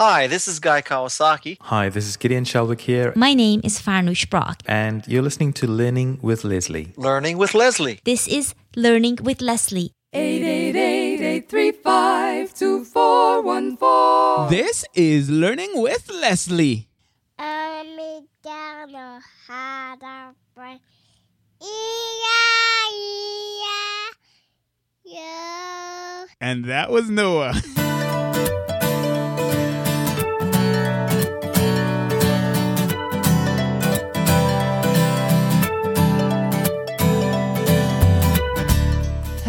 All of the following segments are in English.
Hi, this is Guy Kawasaki. Hi, this is Gideon Shalwick here, My name is Farnoosh Brock. and you're listening to Learning with Leslie. Learning with Leslie. This is Learning with Leslie. 888-835-2414. This is Learning with Leslie. me down know how to play. Yeah. And that was Noah.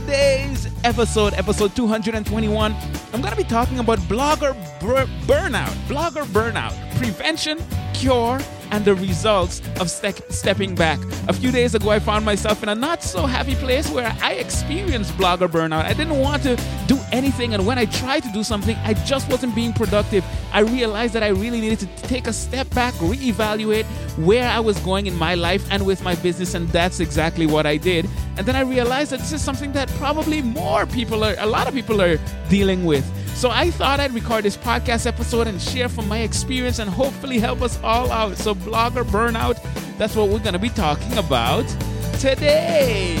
today's episode, episode 221, I'm going to be talking about blogger bur- burnout, blogger burnout, prevention, cure, and the results of ste- stepping back. A few days ago, I found myself in a not so happy place where I experienced blogger burnout. I didn't want to do anything, and when I tried to do something, I just wasn't being productive. I realized that I really needed to take a step back, reevaluate where I was going in my life and with my business, and that's exactly what I did. And then I realized that this is something that probably more people are, a lot of people are dealing with. So I thought I'd record this podcast episode and share from my experience and hopefully help us all out. So, blogger burnout, that's what we're going to be talking about today.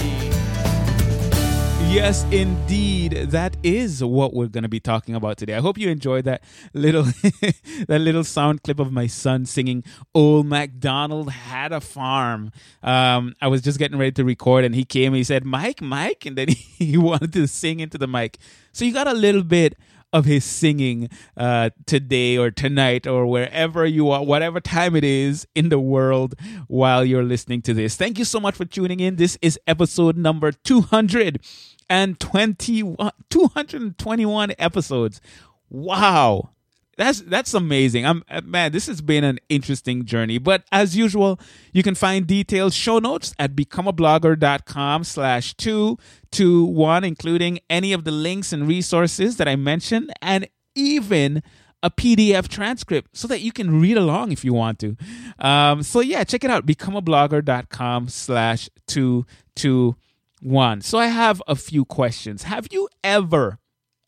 Yes, indeed. That is what we're going to be talking about today. I hope you enjoyed that little that little sound clip of my son singing "Old MacDonald Had a Farm." Um, I was just getting ready to record, and he came. and He said, "Mike, Mike," and then he wanted to sing into the mic. So you got a little bit of his singing uh, today or tonight or wherever you are, whatever time it is in the world while you're listening to this. Thank you so much for tuning in. This is episode number 221, 221 episodes. Wow. That's that's amazing. I'm uh, man, this has been an interesting journey. But as usual, you can find detailed show notes at becomeablogger.com slash two two one, including any of the links and resources that I mentioned, and even a PDF transcript so that you can read along if you want to. Um, so yeah, check it out. Becomeablogger.com slash two two one. So I have a few questions. Have you ever,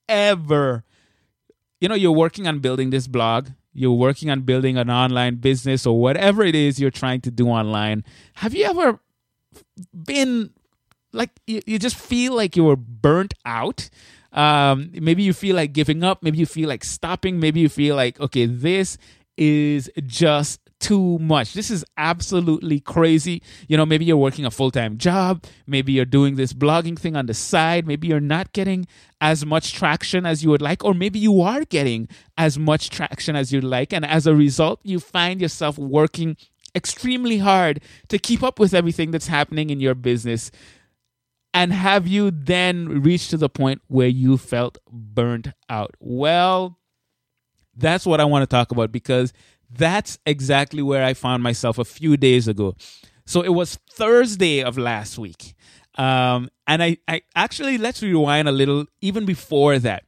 ever you know you're working on building this blog. You're working on building an online business or whatever it is you're trying to do online. Have you ever been like you, you just feel like you were burnt out? Um, maybe you feel like giving up. Maybe you feel like stopping. Maybe you feel like okay this is just too much. This is absolutely crazy. You know, maybe you're working a full time job. Maybe you're doing this blogging thing on the side. Maybe you're not getting as much traction as you would like, or maybe you are getting as much traction as you'd like. And as a result, you find yourself working extremely hard to keep up with everything that's happening in your business. And have you then reached to the point where you felt burnt out? Well, that's what I want to talk about because that's exactly where I found myself a few days ago. So it was Thursday of last week. Um, and I, I actually, let's rewind a little even before that.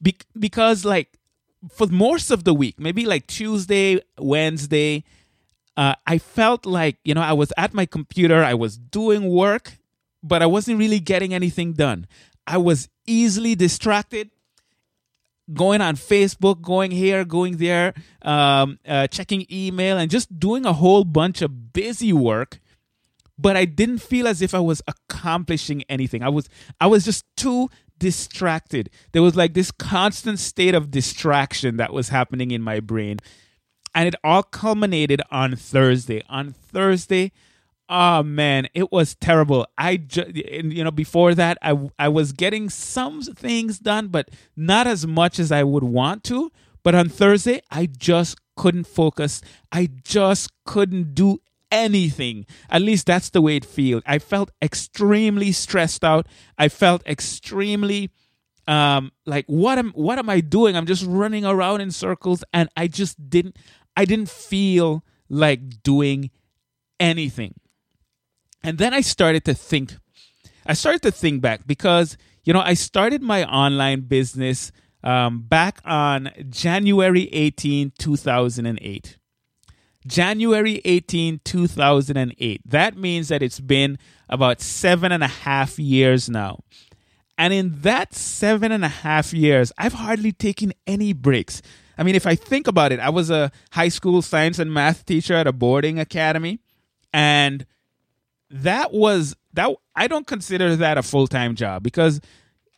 Be- because, like, for most of the week, maybe like Tuesday, Wednesday, uh, I felt like, you know, I was at my computer, I was doing work, but I wasn't really getting anything done. I was easily distracted going on Facebook, going here, going there, um, uh, checking email, and just doing a whole bunch of busy work. But I didn't feel as if I was accomplishing anything. I was I was just too distracted. There was like this constant state of distraction that was happening in my brain. And it all culminated on Thursday. On Thursday, Oh man, it was terrible. I ju- you know before that I I was getting some things done but not as much as I would want to. But on Thursday I just couldn't focus. I just couldn't do anything. At least that's the way it felt. I felt extremely stressed out. I felt extremely um, like what am what am I doing? I'm just running around in circles, and I just didn't I didn't feel like doing anything. And then I started to think. I started to think back because you know I started my online business um, back on January 18, 2008. January 18, 2008. That means that it's been about seven and a half years now. And in that seven and a half years, I've hardly taken any breaks. I mean, if I think about it, I was a high school science and math teacher at a boarding academy. And that was that I don't consider that a full-time job because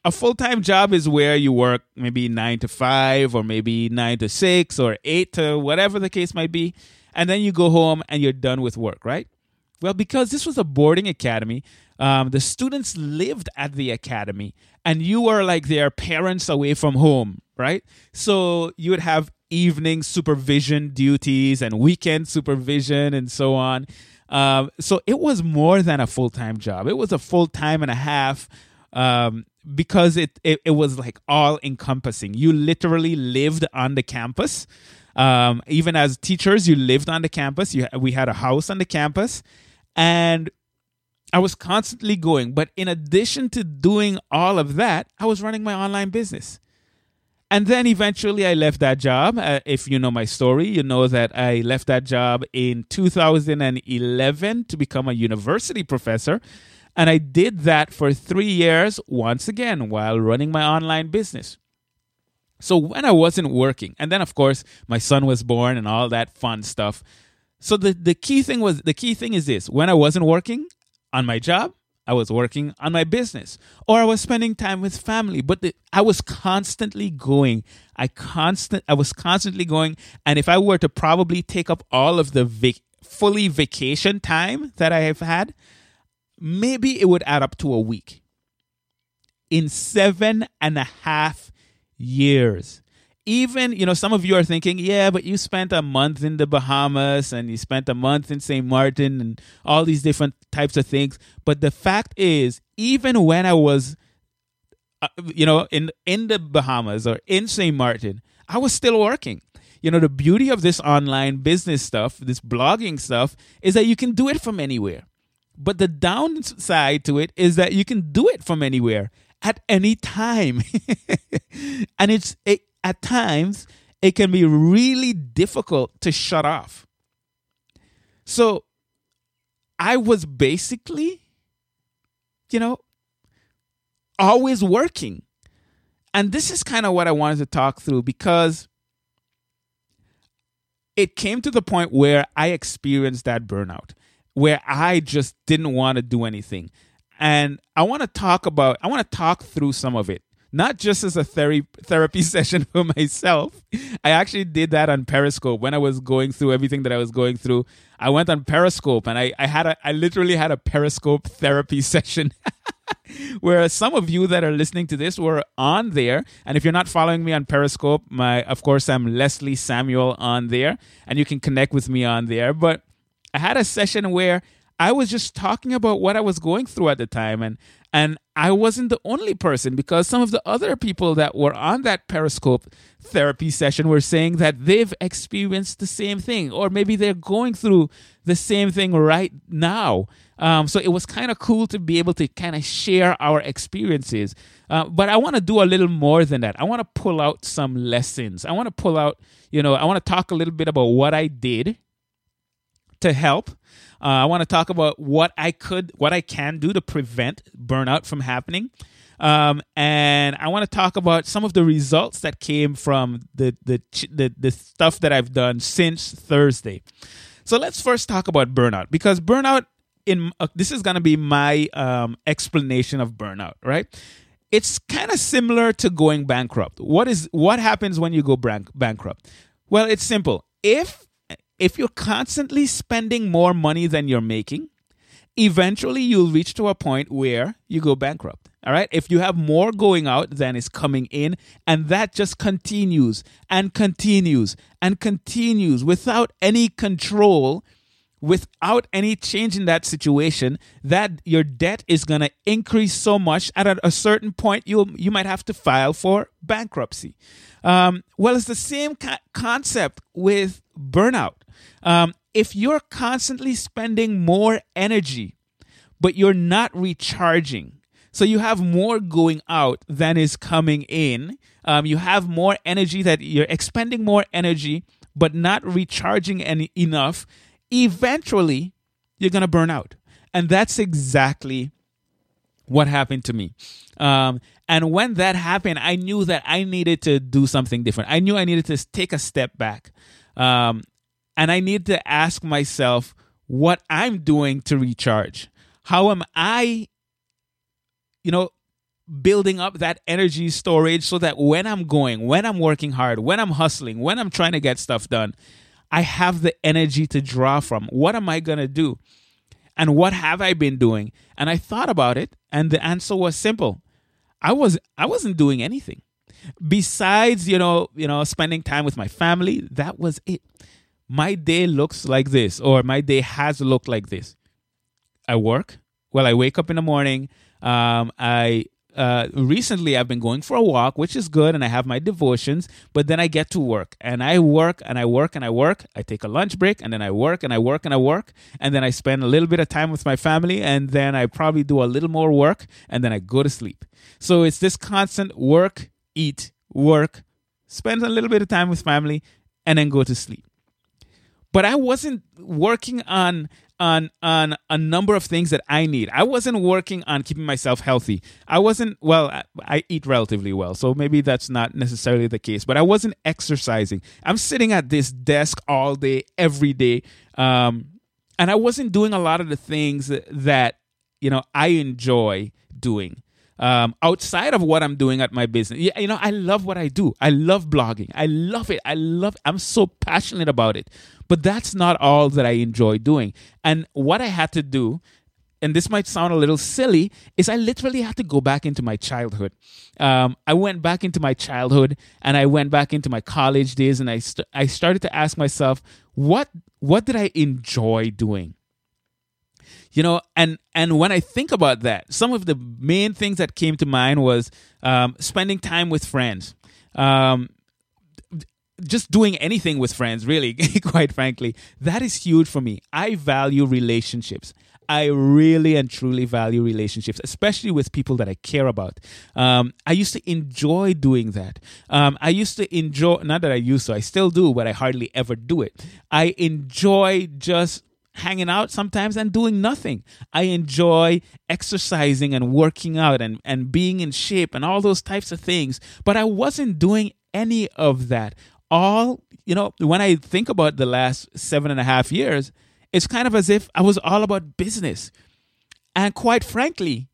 a full-time job is where you work maybe 9 to 5 or maybe 9 to 6 or 8 to whatever the case might be and then you go home and you're done with work, right? Well, because this was a boarding academy, um, the students lived at the academy, and you were like their parents away from home, right? So you would have evening supervision duties and weekend supervision and so on. Um, so it was more than a full time job. It was a full time and a half um, because it, it, it was like all encompassing. You literally lived on the campus. Um, even as teachers, you lived on the campus. You, we had a house on the campus, and I was constantly going. But in addition to doing all of that, I was running my online business. And then eventually I left that job. Uh, if you know my story, you know that I left that job in 2011 to become a university professor. And I did that for three years, once again, while running my online business. So when I wasn't working, and then of course my son was born and all that fun stuff. So the, the key thing was the key thing is this when I wasn't working on my job, I was working on my business or I was spending time with family, but the, I was constantly going. I constant I was constantly going and if I were to probably take up all of the vac- fully vacation time that I have had, maybe it would add up to a week. In seven and a half years. Even, you know, some of you are thinking, yeah, but you spent a month in the Bahamas and you spent a month in St. Martin and all these different types of things. But the fact is, even when I was, uh, you know, in, in the Bahamas or in St. Martin, I was still working. You know, the beauty of this online business stuff, this blogging stuff, is that you can do it from anywhere. But the downside to it is that you can do it from anywhere at any time. and it's it, at times it can be really difficult to shut off. So I was basically you know always working. And this is kind of what I wanted to talk through because it came to the point where I experienced that burnout, where I just didn't want to do anything. And I want to talk about, I want to talk through some of it, not just as a therapy therapy session for myself. I actually did that on Periscope when I was going through everything that I was going through. I went on Periscope and I, I had a, I literally had a Periscope therapy session. where some of you that are listening to this were on there and if you're not following me on periscope my of course i'm leslie samuel on there and you can connect with me on there but i had a session where I was just talking about what I was going through at the time and and I wasn't the only person because some of the other people that were on that Periscope therapy session were saying that they've experienced the same thing or maybe they're going through the same thing right now. Um, so it was kind of cool to be able to kind of share our experiences. Uh, but I want to do a little more than that. I want to pull out some lessons. I want to pull out, you know, I want to talk a little bit about what I did to help I want to talk about what I could, what I can do to prevent burnout from happening. Um, and I want to talk about some of the results that came from the, the the the stuff that I've done since Thursday. So let's first talk about burnout because burnout in uh, this is going to be my um, explanation of burnout, right? It's kind of similar to going bankrupt. What is what happens when you go bank, bankrupt? Well, it's simple. If if you're constantly spending more money than you're making, eventually you'll reach to a point where you go bankrupt. All right. If you have more going out than is coming in, and that just continues and continues and continues without any control, without any change in that situation, that your debt is going to increase so much. At a certain point, you you might have to file for bankruptcy. Um, well, it's the same co- concept with burnout. Um, if you're constantly spending more energy, but you're not recharging, so you have more going out than is coming in. Um, you have more energy that you're expending more energy, but not recharging any, enough. Eventually, you're going to burn out. And that's exactly what happened to me. Um, and when that happened, I knew that I needed to do something different. I knew I needed to take a step back. Um, and I need to ask myself what I'm doing to recharge. How am I you know, building up that energy storage so that when I'm going, when I'm working hard, when I'm hustling, when I'm trying to get stuff done, I have the energy to draw from. What am I going to do? And what have I been doing? And I thought about it and the answer was simple. I was I wasn't doing anything. Besides, you know, you know, spending time with my family, that was it. My day looks like this or my day has looked like this. I work, well I wake up in the morning, um, I uh, recently I've been going for a walk, which is good, and I have my devotions. But then I get to work, and I work, and I work, and I work. I take a lunch break, and then I work, and I work, and I work, and then I spend a little bit of time with my family, and then I probably do a little more work, and then I go to sleep. So it's this constant work, eat, work, spend a little bit of time with family, and then go to sleep. But I wasn't working on on on a number of things that I need. I wasn't working on keeping myself healthy. I wasn't well. I, I, eat relatively well, so maybe that's not necessarily the case. But I wasn't exercising. I'm sitting at this desk all day, every day, um, and I wasn't doing a lot of the things that you know I enjoy doing. Um, outside of what I'm doing at my business, you know, I love what I do. I love blogging. I love it. I love. I'm so passionate about it. But that's not all that I enjoy doing. And what I had to do, and this might sound a little silly, is I literally had to go back into my childhood. Um, I went back into my childhood and I went back into my college days and I, st- I started to ask myself, what, what did I enjoy doing? You know and and when i think about that some of the main things that came to mind was um, spending time with friends um, just doing anything with friends, really, quite frankly, that is huge for me. I value relationships. I really and truly value relationships, especially with people that I care about. Um, I used to enjoy doing that. Um, I used to enjoy, not that I used to, I still do, but I hardly ever do it. I enjoy just hanging out sometimes and doing nothing. I enjoy exercising and working out and, and being in shape and all those types of things, but I wasn't doing any of that all, you know, when I think about the last seven and a half years, it's kind of as if I was all about business. And quite frankly,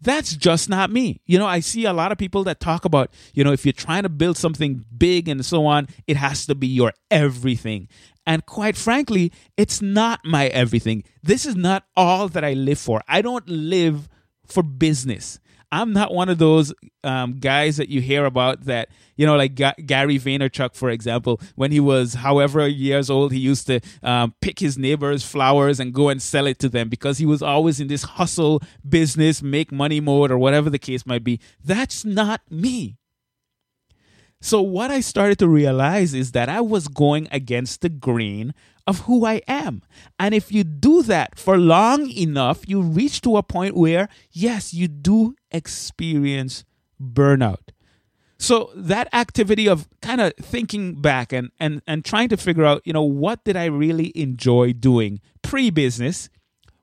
that's just not me. You know, I see a lot of people that talk about, you know, if you're trying to build something big and so on, it has to be your everything. And quite frankly, it's not my everything. This is not all that I live for. I don't live for business. I'm not one of those um, guys that you hear about that, you know, like Ga- Gary Vaynerchuk, for example, when he was however years old, he used to um, pick his neighbors' flowers and go and sell it to them because he was always in this hustle business, make money mode, or whatever the case might be. That's not me. So, what I started to realize is that I was going against the grain of who I am. And if you do that for long enough, you reach to a point where, yes, you do experience burnout. So that activity of kind of thinking back and, and, and trying to figure out, you know, what did I really enjoy doing pre business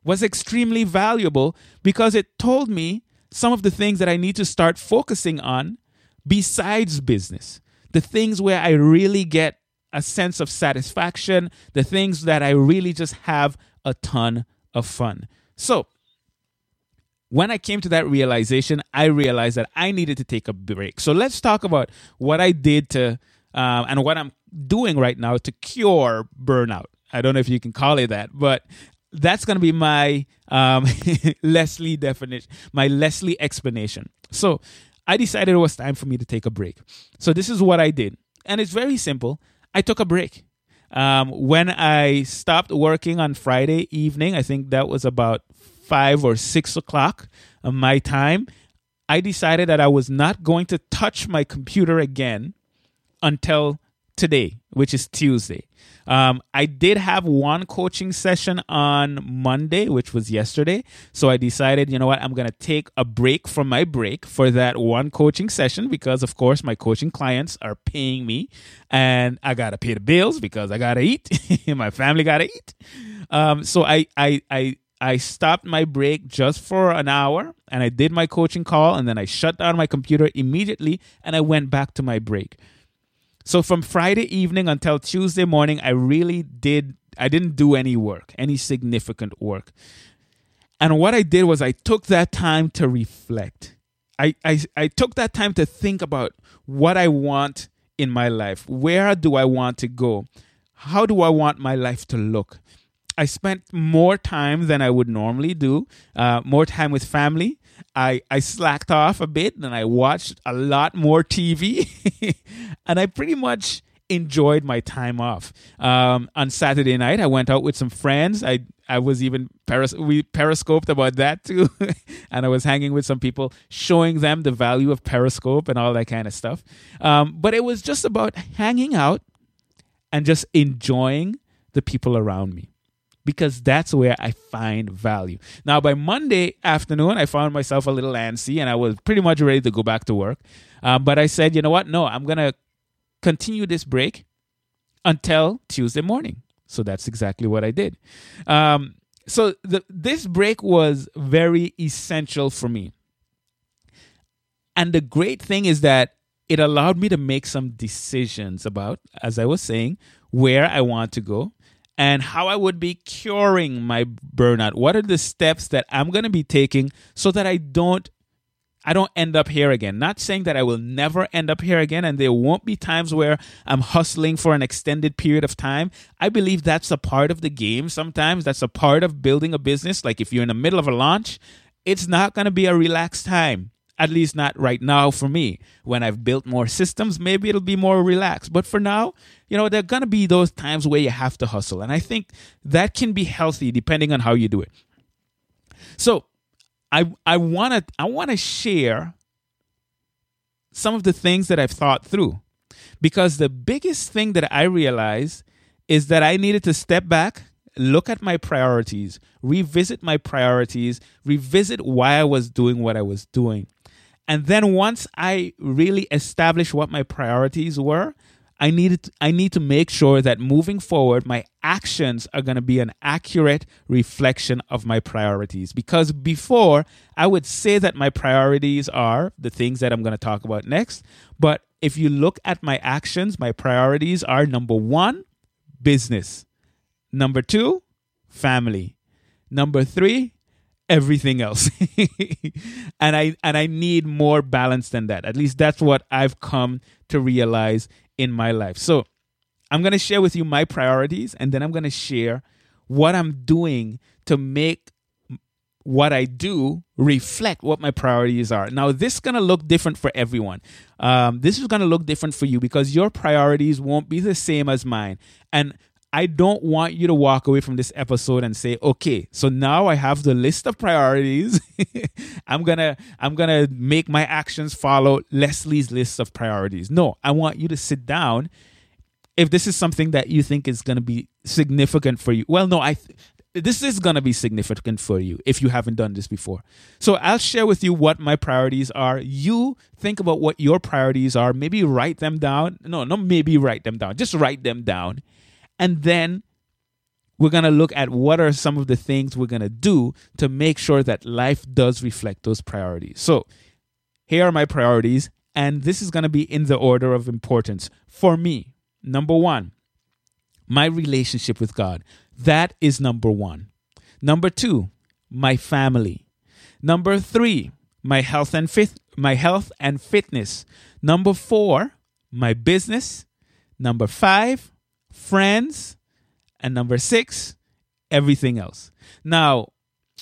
was extremely valuable because it told me some of the things that I need to start focusing on besides business. The things where I really get a sense of satisfaction, the things that I really just have a ton of fun. So, when I came to that realization, I realized that I needed to take a break. So, let's talk about what I did to, uh, and what I'm doing right now to cure burnout. I don't know if you can call it that, but that's going to be my um, Leslie definition, my Leslie explanation. So, I decided it was time for me to take a break. So, this is what I did. And it's very simple. I took a break. Um, when I stopped working on Friday evening, I think that was about five or six o'clock of my time, I decided that I was not going to touch my computer again until today, which is Tuesday. Um, I did have one coaching session on Monday, which was yesterday. So I decided, you know what, I'm going to take a break from my break for that one coaching session because, of course, my coaching clients are paying me and I got to pay the bills because I got to eat. my family got to eat. Um, so I, I, I, I stopped my break just for an hour and I did my coaching call and then I shut down my computer immediately and I went back to my break. So from Friday evening until Tuesday morning, I really did, I didn't do any work, any significant work. And what I did was I took that time to reflect. I, I, I took that time to think about what I want in my life. Where do I want to go? How do I want my life to look? I spent more time than I would normally do, uh, more time with family. I, I slacked off a bit and I watched a lot more TV. and I pretty much enjoyed my time off. Um, on Saturday night, I went out with some friends. I I was even peris- we periscoped about that too, and I was hanging with some people, showing them the value of Periscope and all that kind of stuff. Um, but it was just about hanging out and just enjoying the people around me because that's where I find value. Now, by Monday afternoon, I found myself a little antsy and I was pretty much ready to go back to work. Um, but I said, you know what? No, I'm going to continue this break until Tuesday morning. So that's exactly what I did. Um, so the, this break was very essential for me. And the great thing is that it allowed me to make some decisions about, as I was saying, where I want to go and how I would be curing my burnout. What are the steps that I'm going to be taking so that I don't I don't end up here again. Not saying that I will never end up here again and there won't be times where I'm hustling for an extended period of time. I believe that's a part of the game sometimes. That's a part of building a business. Like if you're in the middle of a launch, it's not going to be a relaxed time. At least not right now for me. When I've built more systems, maybe it'll be more relaxed. But for now, you know, there are going to be those times where you have to hustle. And I think that can be healthy depending on how you do it. So, I I want to I want to share some of the things that I've thought through because the biggest thing that I realized is that I needed to step back, look at my priorities, revisit my priorities, revisit why I was doing what I was doing. And then once I really established what my priorities were, I needed I need to make sure that moving forward my actions are going to be an accurate reflection of my priorities. Because before I would say that my priorities are the things that I'm going to talk about next but if you look at my actions my priorities are number 1 business. Number 2 family. Number 3 everything else and i and i need more balance than that at least that's what i've come to realize in my life. So I'm going to share with you my priorities and then I'm going to share what I'm doing to make what I do reflect what my priorities are. Now, this is going to look different for everyone. Um, this is going to look different for you because your priorities won't be the same as mine. And I don't want you to walk away from this episode and say, "Okay, so now I have the list of priorities. I'm to I'm to make my actions follow Leslie's list of priorities." No, I want you to sit down if this is something that you think is to be significant for you. Well, no, I th- this is going to be significant for you if you haven't done this before. So I'll share with you what my priorities are. You think about what your priorities are. Maybe write them down. No, not maybe write them down. Just write them down and then we're going to look at what are some of the things we're going to do to make sure that life does reflect those priorities. So, here are my priorities, and this is going to be in the order of importance. For me, number one, my relationship with God. That is number one. Number two, my family. Number three, my health and fit, my health and fitness. Number four, my business. Number five, friends, and number six, everything else. Now,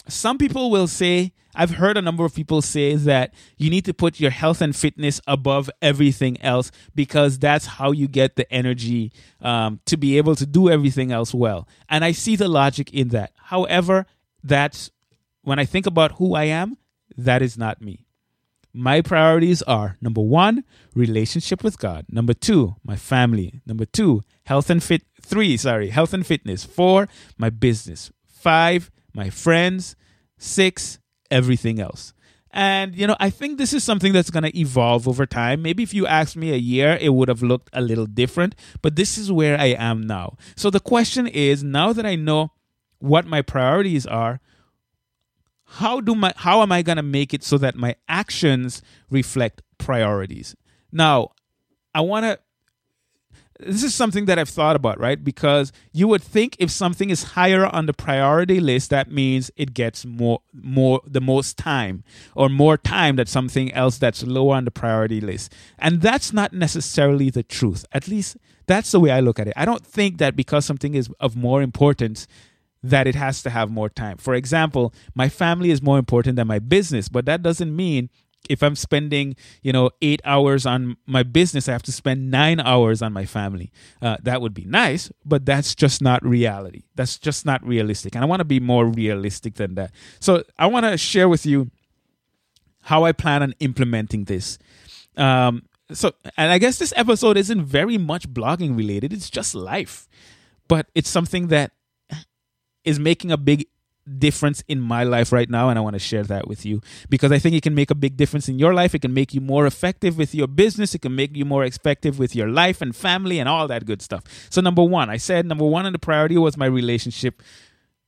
some people will say, I've heard a number of people say that you need to put your health and fitness above everything else because that's how you get the energy um, to be able to do everything else well. And I see the logic in that. However, that's when I think about who I am, that is not me. My priorities are number one, relationship with God. Number two, my family. Number two, health and fit. Three, sorry, health and fitness. Four, my business. Five, my friends. Six, everything else. And, you know, I think this is something that's going to evolve over time. Maybe if you asked me a year, it would have looked a little different, but this is where I am now. So the question is now that I know what my priorities are, how do my how am I going to make it so that my actions reflect priorities? Now, I want to this is something that I've thought about, right? Because you would think if something is higher on the priority list, that means it gets more, more, the most time, or more time than something else that's lower on the priority list. And that's not necessarily the truth. At least that's the way I look at it. I don't think that because something is of more importance, that it has to have more time. For example, my family is more important than my business, but that doesn't mean if I'm spending, you know, eight hours on my business, I have to spend nine hours on my family. Uh, that would be nice, but that's just not reality. That's just not realistic. And I want to be more realistic than that. So I want to share with you how I plan on implementing this. Um, so, and I guess this episode isn't very much blogging related. It's just life, but it's something that is making a big difference in my life right now and I want to share that with you because I think it can make a big difference in your life. It can make you more effective with your business. It can make you more effective with your life and family and all that good stuff. So number 1, I said number 1 on the priority was my relationship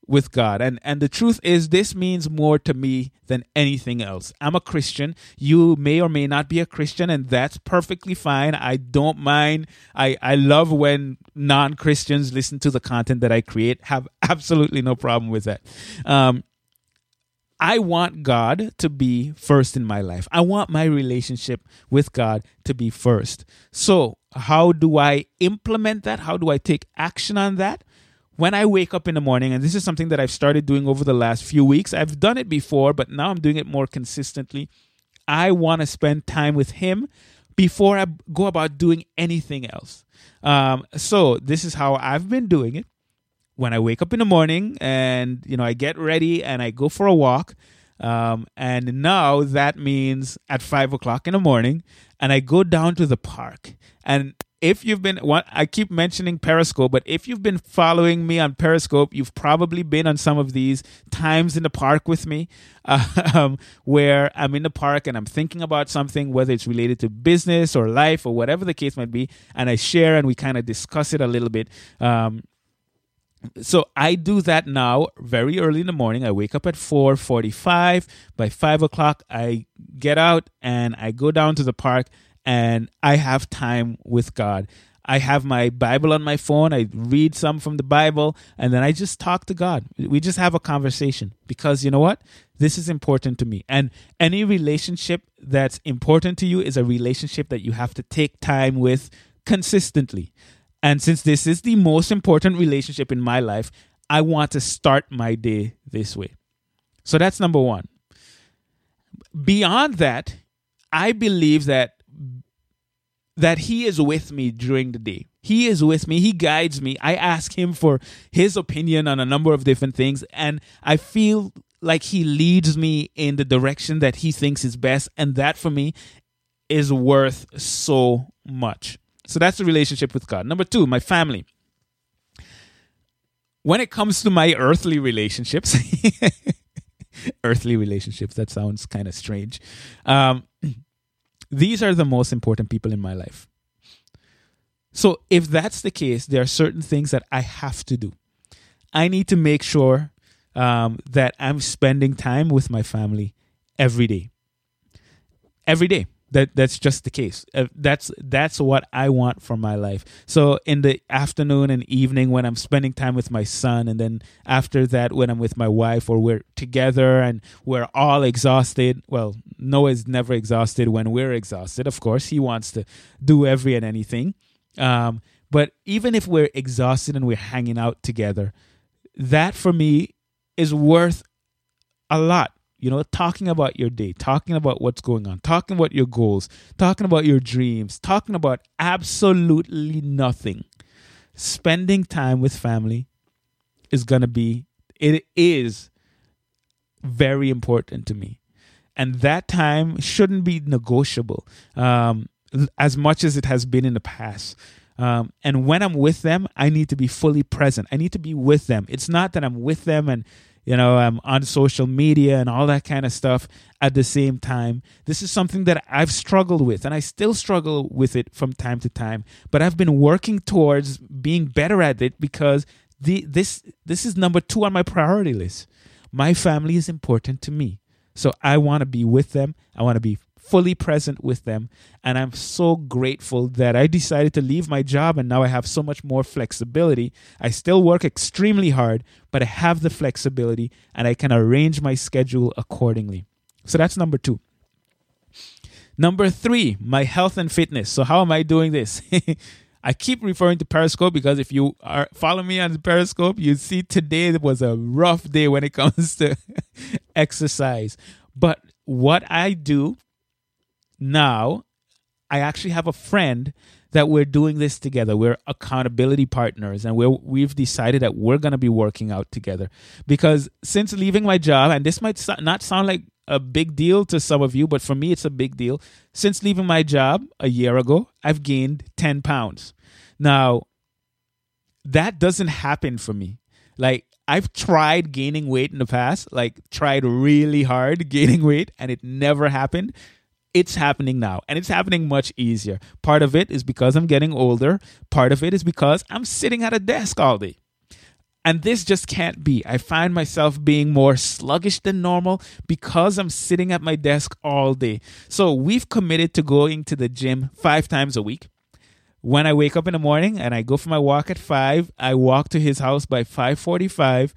with God. And and the truth is this means more to me than anything else. I'm a Christian. You may or may not be a Christian and that's perfectly fine. I don't mind. I I love when non-Christians listen to the content that I create. Have absolutely no problem with that. Um I want God to be first in my life. I want my relationship with God to be first. So, how do I implement that? How do I take action on that? When I wake up in the morning, and this is something that I've started doing over the last few weeks, I've done it before, but now I'm doing it more consistently. I want to spend time with Him before I go about doing anything else. Um, so this is how I've been doing it. When I wake up in the morning and you know I get ready and I go for a walk, um, and now that means at five o'clock in the morning, and I go down to the park and if you've been I keep mentioning Periscope, but if you've been following me on Periscope, you've probably been on some of these times in the park with me, um, where I'm in the park and I'm thinking about something, whether it's related to business or life or whatever the case might be, and I share and we kind of discuss it a little bit. Um, so I do that now very early in the morning. I wake up at four forty-five. By five o'clock, I get out and I go down to the park and I have time with God. I have my Bible on my phone. I read some from the Bible and then I just talk to God. We just have a conversation because you know what? This is important to me. And any relationship that's important to you is a relationship that you have to take time with consistently. And since this is the most important relationship in my life, I want to start my day this way. So that's number one. Beyond that, I believe that that he is with me during the day. He is with me. He guides me. I ask him for his opinion on a number of different things and I feel like he leads me in the direction that he thinks is best and that for me is worth so much. So that's the relationship with God. Number 2, my family. When it comes to my earthly relationships, earthly relationships, that sounds kind of strange. Um, these are the most important people in my life. So if that's the case, there are certain things that I have to do. I need to make sure um, that I'm spending time with my family every day. Every day that that's just the case. Uh, that's that's what i want for my life. So in the afternoon and evening when i'm spending time with my son and then after that when i'm with my wife or we're together and we're all exhausted well noah's never exhausted when we're exhausted. Of course he wants to do every and anything. Um, but even if we're exhausted and we're hanging out together that for me is worth a lot. You know, talking about your day, talking about what's going on, talking about your goals, talking about your dreams, talking about absolutely nothing. Spending time with family is going to be, it is very important to me. And that time shouldn't be negotiable um, as much as it has been in the past. Um, and when I'm with them, I need to be fully present. I need to be with them. It's not that I'm with them and you know I'm on social media and all that kind of stuff at the same time. This is something that I've struggled with, and I still struggle with it from time to time. But I've been working towards being better at it because the this this is number two on my priority list. My family is important to me. So I want to be with them. I want to be fully present with them. And I'm so grateful that I decided to leave my job and now I have so much more flexibility. I still work extremely hard, but I have the flexibility and I can arrange my schedule accordingly. So that's number two. Number three, my health and fitness. So, how am I doing this? I keep referring to Periscope because if you are follow me on Periscope, you see today was a rough day when it comes to exercise. But what I do now, I actually have a friend that we're doing this together. We're accountability partners, and we we've decided that we're going to be working out together. Because since leaving my job, and this might not sound like a big deal to some of you, but for me, it's a big deal. Since leaving my job a year ago, I've gained 10 pounds. Now, that doesn't happen for me. Like, I've tried gaining weight in the past, like, tried really hard gaining weight, and it never happened. It's happening now, and it's happening much easier. Part of it is because I'm getting older, part of it is because I'm sitting at a desk all day. And this just can't be. I find myself being more sluggish than normal because I'm sitting at my desk all day. So we've committed to going to the gym five times a week. When I wake up in the morning and I go for my walk at five, I walk to his house by five forty-five,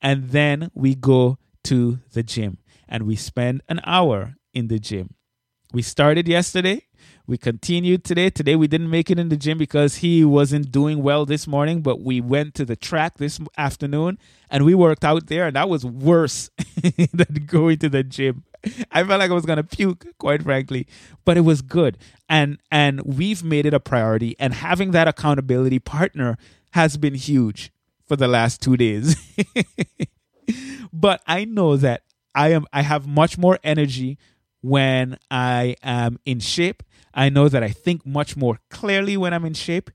and then we go to the gym and we spend an hour in the gym. We started yesterday. We continued today. Today we didn't make it in the gym because he wasn't doing well this morning, but we went to the track this afternoon and we worked out there, and that was worse than going to the gym. I felt like I was gonna puke, quite frankly, but it was good. And and we've made it a priority, and having that accountability partner has been huge for the last two days. but I know that I am I have much more energy when I am in shape. I know that I think much more clearly when I'm in shape.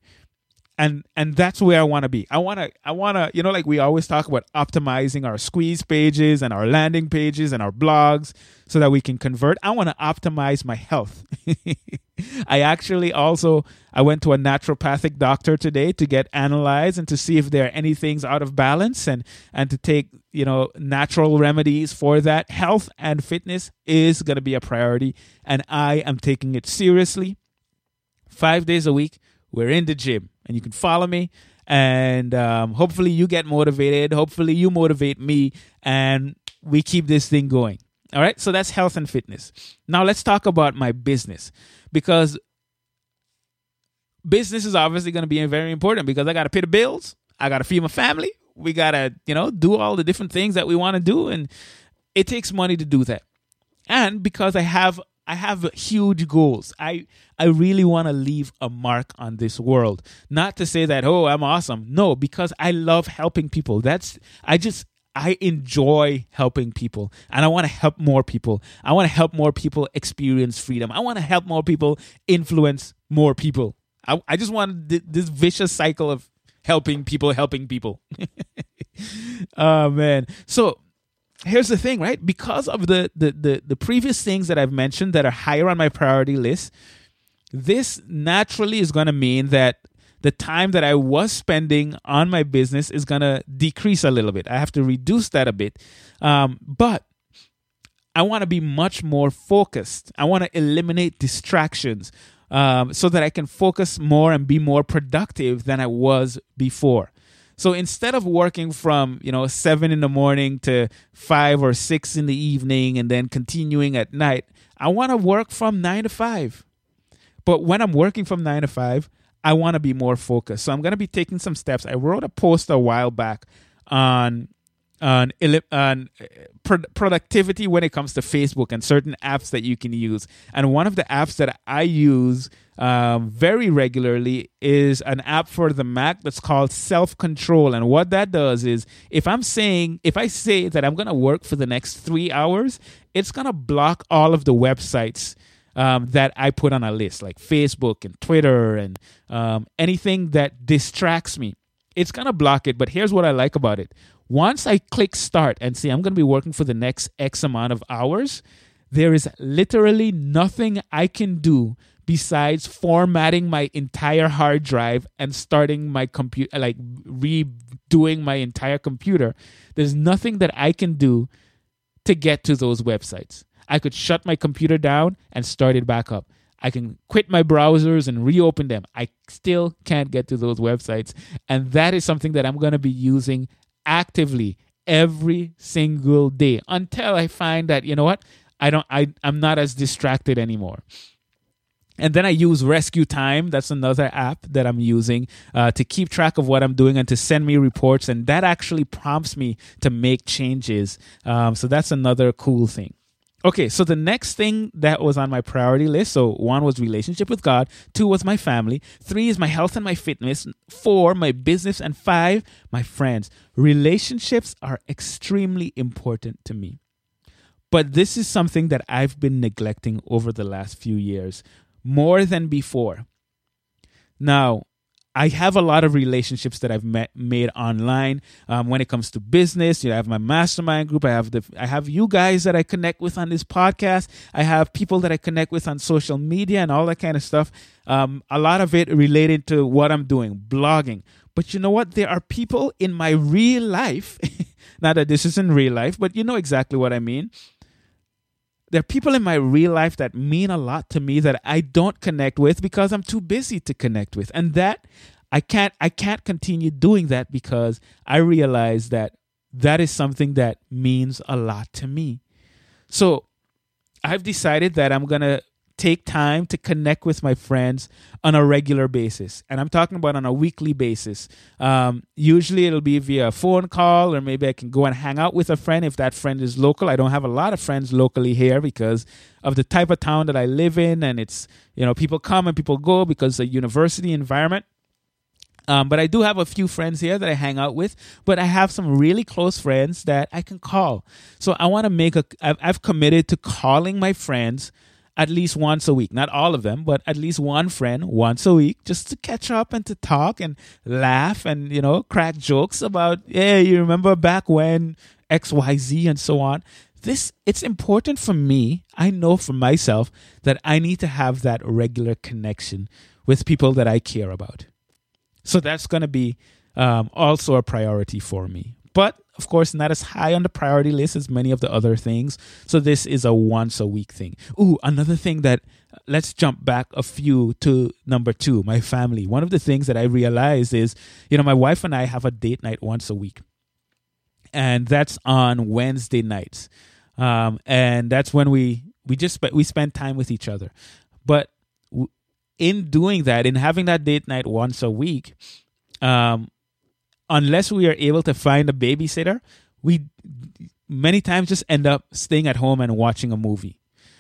And and that's where I want to be. I want to I want to you know like we always talk about optimizing our squeeze pages and our landing pages and our blogs so that we can convert. I want to optimize my health. I actually also I went to a naturopathic doctor today to get analyzed and to see if there are any things out of balance and and to take, you know, natural remedies for that. Health and fitness is going to be a priority and I am taking it seriously. 5 days a week we're in the gym and you can follow me. And um, hopefully you get motivated. Hopefully you motivate me and we keep this thing going. All right? So that's health and fitness. Now let's talk about my business because business is obviously going to be very important because i got to pay the bills. I got to feed my family. We got to you know do all the different things that we want to do and it takes money to do that. And because i have I have huge goals. I I really want to leave a mark on this world. Not to say that oh, I'm awesome. No, because I love helping people. That's I just I enjoy helping people and I want to help more people. I want to help more people experience freedom. I want to help more people influence more people. I, I just want th- this vicious cycle of helping people, helping people. oh, man. So, here's the thing, right? Because of the, the the the previous things that I've mentioned that are higher on my priority list, this naturally is going to mean that the time that I was spending on my business is going to decrease a little bit. I have to reduce that a bit, um, but I want to be much more focused. I want to eliminate distractions um, so that I can focus more and be more productive than I was before. So instead of working from, you know, seven in the morning to five or six in the evening and then continuing at night, I want to work from nine to five. But when I'm working from nine to five, I want to be more focused. So I'm going to be taking some steps. I wrote a post a while back on on, on uh, pro- productivity when it comes to Facebook and certain apps that you can use. And one of the apps that I use um, very regularly is an app for the Mac that's called Self Control. And what that does is if I'm saying, if I say that I'm going to work for the next three hours, it's going to block all of the websites. Um, that I put on a list, like Facebook and Twitter and um, anything that distracts me. It's to block it. But here's what I like about it once I click start and say I'm to be working for the next X amount of hours, there is literally nothing I can do besides formatting my entire hard drive and starting my computer, like redoing my entire computer. There's nothing that I can do to get to those websites. I could shut my computer down and start it back up. I can quit my browsers and reopen them. I still can't get to those websites. And that is something that I'm going to be using actively every single day until I find that, you know what? I don't I I'm not as distracted anymore. And then I use RescueTime. That's another app that I'm using uh, to keep track of what I'm doing and to send me reports. And that actually prompts me to make changes. Um, so that's another cool thing. Okay, so the next thing that was on my priority list so one was relationship with God, two was my family, three is my health and my fitness, four, my business, and five, my friends. Relationships are extremely important to me. But this is something that I've been neglecting over the last few years more than before. Now, I have a lot of relationships that I've met made online. Um, when it comes to business, you know, I have my mastermind group. I have the I have you guys that I connect with on this podcast. I have people that I connect with on social media and all that kind of stuff. Um, a lot of it related to what I'm doing, blogging. But you know what? There are people in my real life. not that this isn't real life, but you know exactly what I mean there are people in my real life that mean a lot to me that I don't connect with because I'm too busy to connect with. And that I can't I can't continue doing that because I realize that that is something that means a lot to me. So I've decided that I'm going to take time to connect with my friends on a regular basis. And I'm talking about on a weekly basis. Um, usually it'll be via phone call, or maybe I can go and hang out with a friend if that friend is local. I don't have a lot of friends locally here because of the type of town that I live in. And it's, you know, people come and people go because the university environment. Um, but I do have a few friends here that I hang out with, but I have some really close friends that I can call. So I want to make a, I've, I've committed to calling my friends at least once a week. Not all of them, but at least one friend once a week just to catch up and to talk and laugh and, you know, crack jokes about, yeah, you remember back when XYZ and so on. This, it's important for me. I know for myself that I need to have that regular connection with people that I care about. So that's going to be um, also a priority for me. But of course, not as high on the priority list as many of the other things. So this is a once a week thing. Ooh, another thing that let's jump back a few to number two, my family. One of the things that I realized is, you know, my wife and I have a date night once a week, and that's on Wednesday nights, um, and that's when we we just sp- we spend time with each other. But in doing that, in having that date night once a week, um, unless we are able to find a babysitter, we many times just end up staying at home and watching a movie,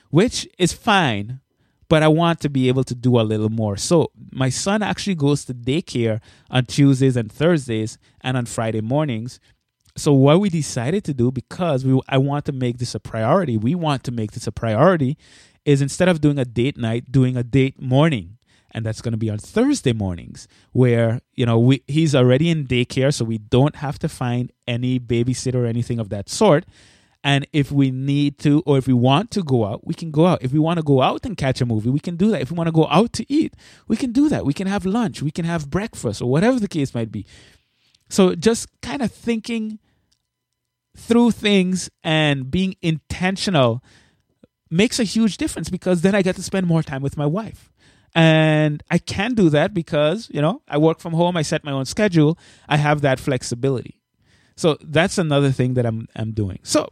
which is fine. But I want to be able to do a little more. So my son actually goes to daycare on Tuesdays and Thursdays and on Friday mornings. So what we decided to do, because we I want to make this a priority, we want to make this a priority, is instead of doing a date night, doing a date morning and that's going to be on Thursday mornings where you know we he's already in daycare so we don't have to find any babysitter or anything of that sort. And if we need to or if we want to go out we can go out. If we want to go out and catch a movie we can do that. If we want to go out to eat we can do that. We can have lunch we can have breakfast or whatever the case might be. So just kind of thinking through things and being intentional makes a huge difference because then I get to spend more time with my wife. And I can do that because, you know, I work from home, I set my own schedule, I have that flexibility. So that's another thing that I'm I'm doing. So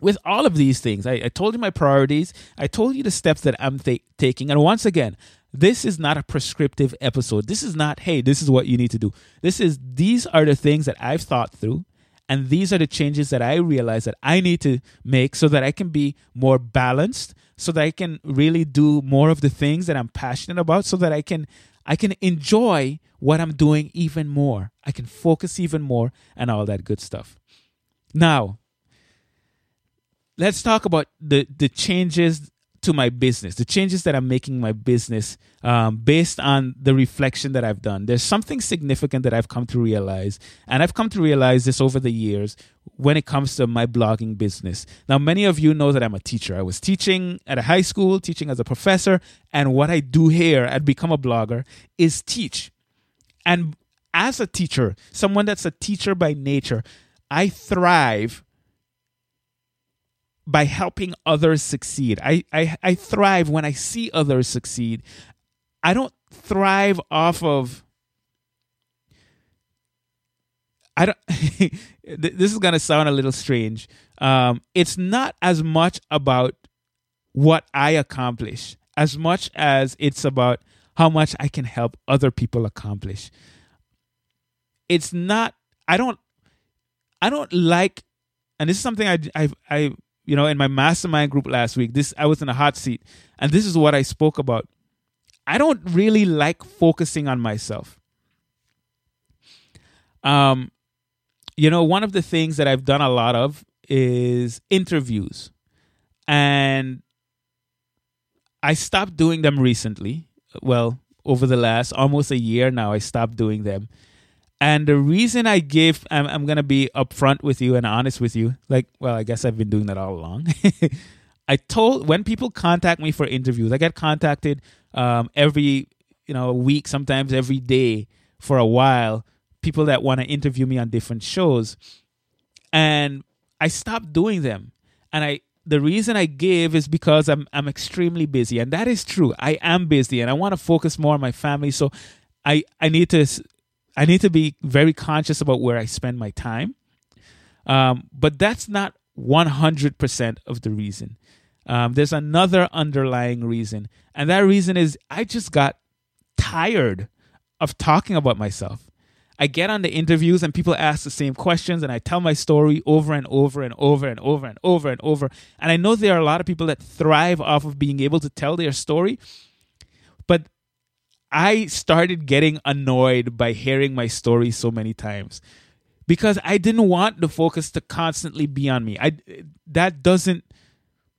with all of these things, I, I told you my priorities, I told you the steps that I'm th- taking. And once again, this is not a prescriptive episode. This is not, hey, this is what you need to do. This is, these are the things that I've thought through And these are the changes that I realize that I need to make so that I can be more balanced, so that I can really do more of the things that I'm passionate about, so that I can I can enjoy what I'm doing even more. I can focus even more and all that good stuff. Now, let's talk about the the changes to my business, the changes that I'm making my business um, based on the reflection that I've done. There's something significant that I've come to realize, and I've come to realize this over the years when it comes to my blogging business. Now, many of you know that I'm a teacher. I was teaching at a high school, teaching as a professor, and what I do here at Become a Blogger is teach. And as a teacher, someone that's a teacher by nature, I thrive by helping others succeed. I, I, I thrive when I see others succeed. I don't thrive off of. I don't. this is going to sound a little strange. Um, it's not as much about what I accomplish as much as it's about how much I can help other people accomplish. It's not. I don't. I don't like, and this is something I I I you know, in my mastermind group last week, this I was in a hot seat, and this is what I spoke about. I don't really like focusing on myself. Um, you know, one of the things that I've done a lot of is interviews, and I stopped doing them recently. Well, over the last almost a year now, I stopped doing them and the reason I give, I'm, I'm going to be upfront with you and honest with you. Like, well, I guess I've been doing that all along. I told, when people contact me for interviews, I get contacted um, every, you know, week, sometimes every day for a while, people that want to interview me on different shows. And I stopped doing them. And I, the reason I give is because I'm I'm extremely busy, and that is true. I am busy, and I want to focus more on my family. So I I need to I need to be very conscious about where I spend my time. Um, but that's not 100% of the reason. Um, there's another underlying reason. And that reason is I just got tired of talking about myself. I get on the interviews and people ask the same questions, and I tell my story over and over and over and over and over and over. And I know there are a lot of people that thrive off of being able to tell their story, but I started getting annoyed by hearing my story so many times because I didn't want the focus to constantly be on me. I that doesn't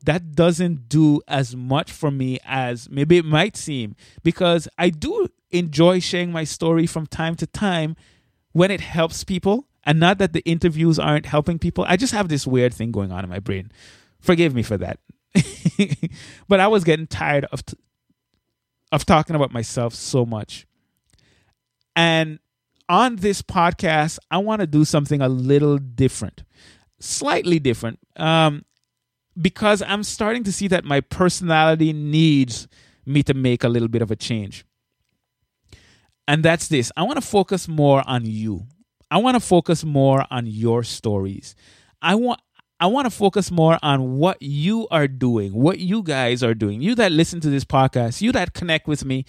that doesn't do as much for me as maybe it might seem because I do enjoy sharing my story from time to time when it helps people and not that the interviews aren't helping people. I just have this weird thing going on in my brain. Forgive me for that. but I was getting tired of t- of talking about myself so much. And on this podcast, I want to do something a little different, slightly different, um, because I'm starting to see that my personality needs me to make a little bit of a change. And that's this I want to focus more on you. I want to focus more on your stories. I want I want to focus more on what you are doing, what you guys are doing. You that listen to this podcast, you that connect with me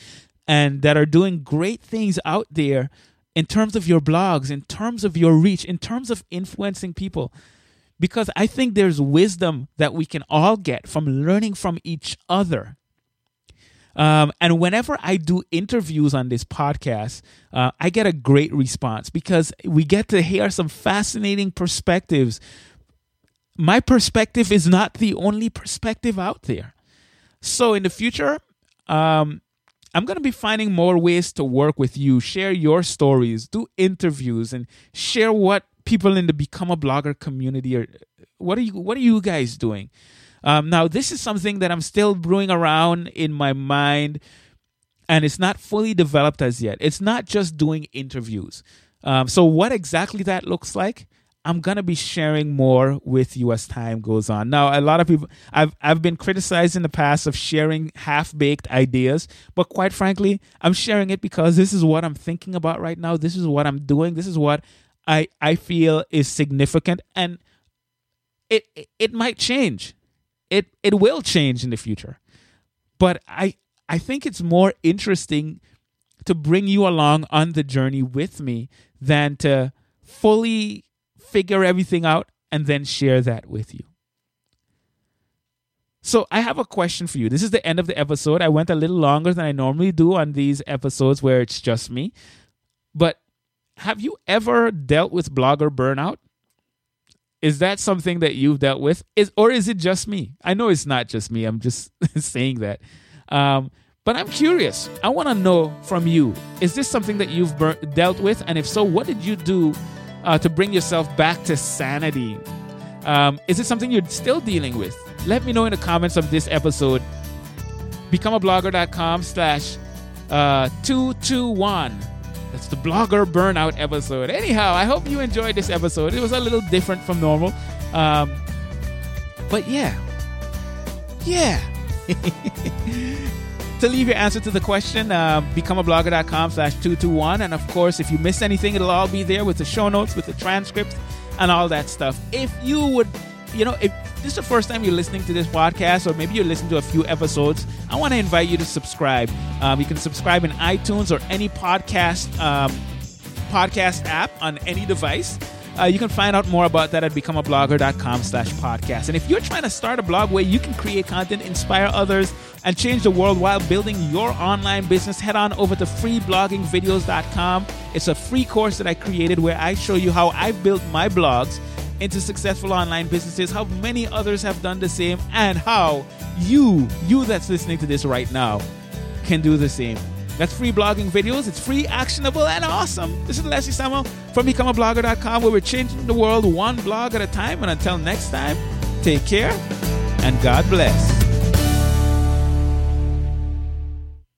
and that are doing great things out there in terms of your blogs, in terms of your reach, in terms of influencing people. Because I think there's wisdom that we can all get from learning from each other. Um, and whenever I do interviews on this podcast, uh, I get a great response because we get to hear some fascinating perspectives my perspective is not the only perspective out there. So in the future, um, I'm going to be finding more ways to work with you, share your stories, do interviews, and share what people in the Become a Blogger community are. What are you? What are you guys doing? Um, now, this is something that I'm still brewing around in my mind, and it's not fully developed as yet. It's not just doing interviews. Um, so, what exactly that looks like, I'm gonna be sharing more with you as time goes on. Now, a lot of people I've I've been criticized in the past of sharing half baked ideas, but quite frankly, I'm sharing it because this is what I'm thinking about right now. This is what I'm doing. This is what I I feel is significant, and it it might change. It it will change in the future, but I I think it's more interesting to bring you along on the journey with me than to fully figure everything out, and then share that with you. So, I have a question for you. This is the end of the episode. I went a little longer than I normally do on these episodes where it's just me. But have you ever dealt with blogger burnout? Is that something that you've dealt with? Is or is it just me? I know it's not just me. I'm just saying that. Um, but I'm curious. I want to know from you: Is this something that you've bur- dealt with? And if so, what did you do uh, to bring yourself back to sanity? Um, is it something you're still dealing with? Let me know in the comments of this episode. Becomeablogger.com slash uh, 221. That's the blogger burnout episode. Anyhow, I hope you enjoyed this episode. It was a little different from normal. Um, but yeah. Yeah. to leave your answer to the question, uh, becomeablogger.com slash 221. And of course, if you missed anything, it'll all be there with the show notes, with the transcripts, and all that stuff. If you would, you know, if this is the first time you're listening to this podcast, or maybe you're listening to a few episodes, I want to invite you to subscribe. Um, you can subscribe in iTunes or any podcast um, podcast app on any device. Uh, you can find out more about that at becomeablogger.com slash podcast. And if you're trying to start a blog where you can create content, inspire others, and change the world while building your online business, head on over to freebloggingvideos.com. It's a free course that I created where I show you how I built my blogs into successful online businesses, how many others have done the same, and how you, you that's listening to this right now, can do the same. That's free blogging videos. It's free, actionable, and awesome. This is Leslie Samuel from BecomeAblogger.com, where we're changing the world one blog at a time. And until next time, take care and God bless.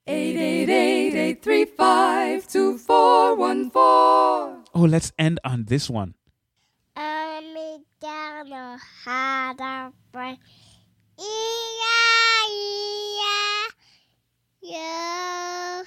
888-835-2414. Oh, let's end on this one. Americano had a friend. Yeah, yeah, yeah.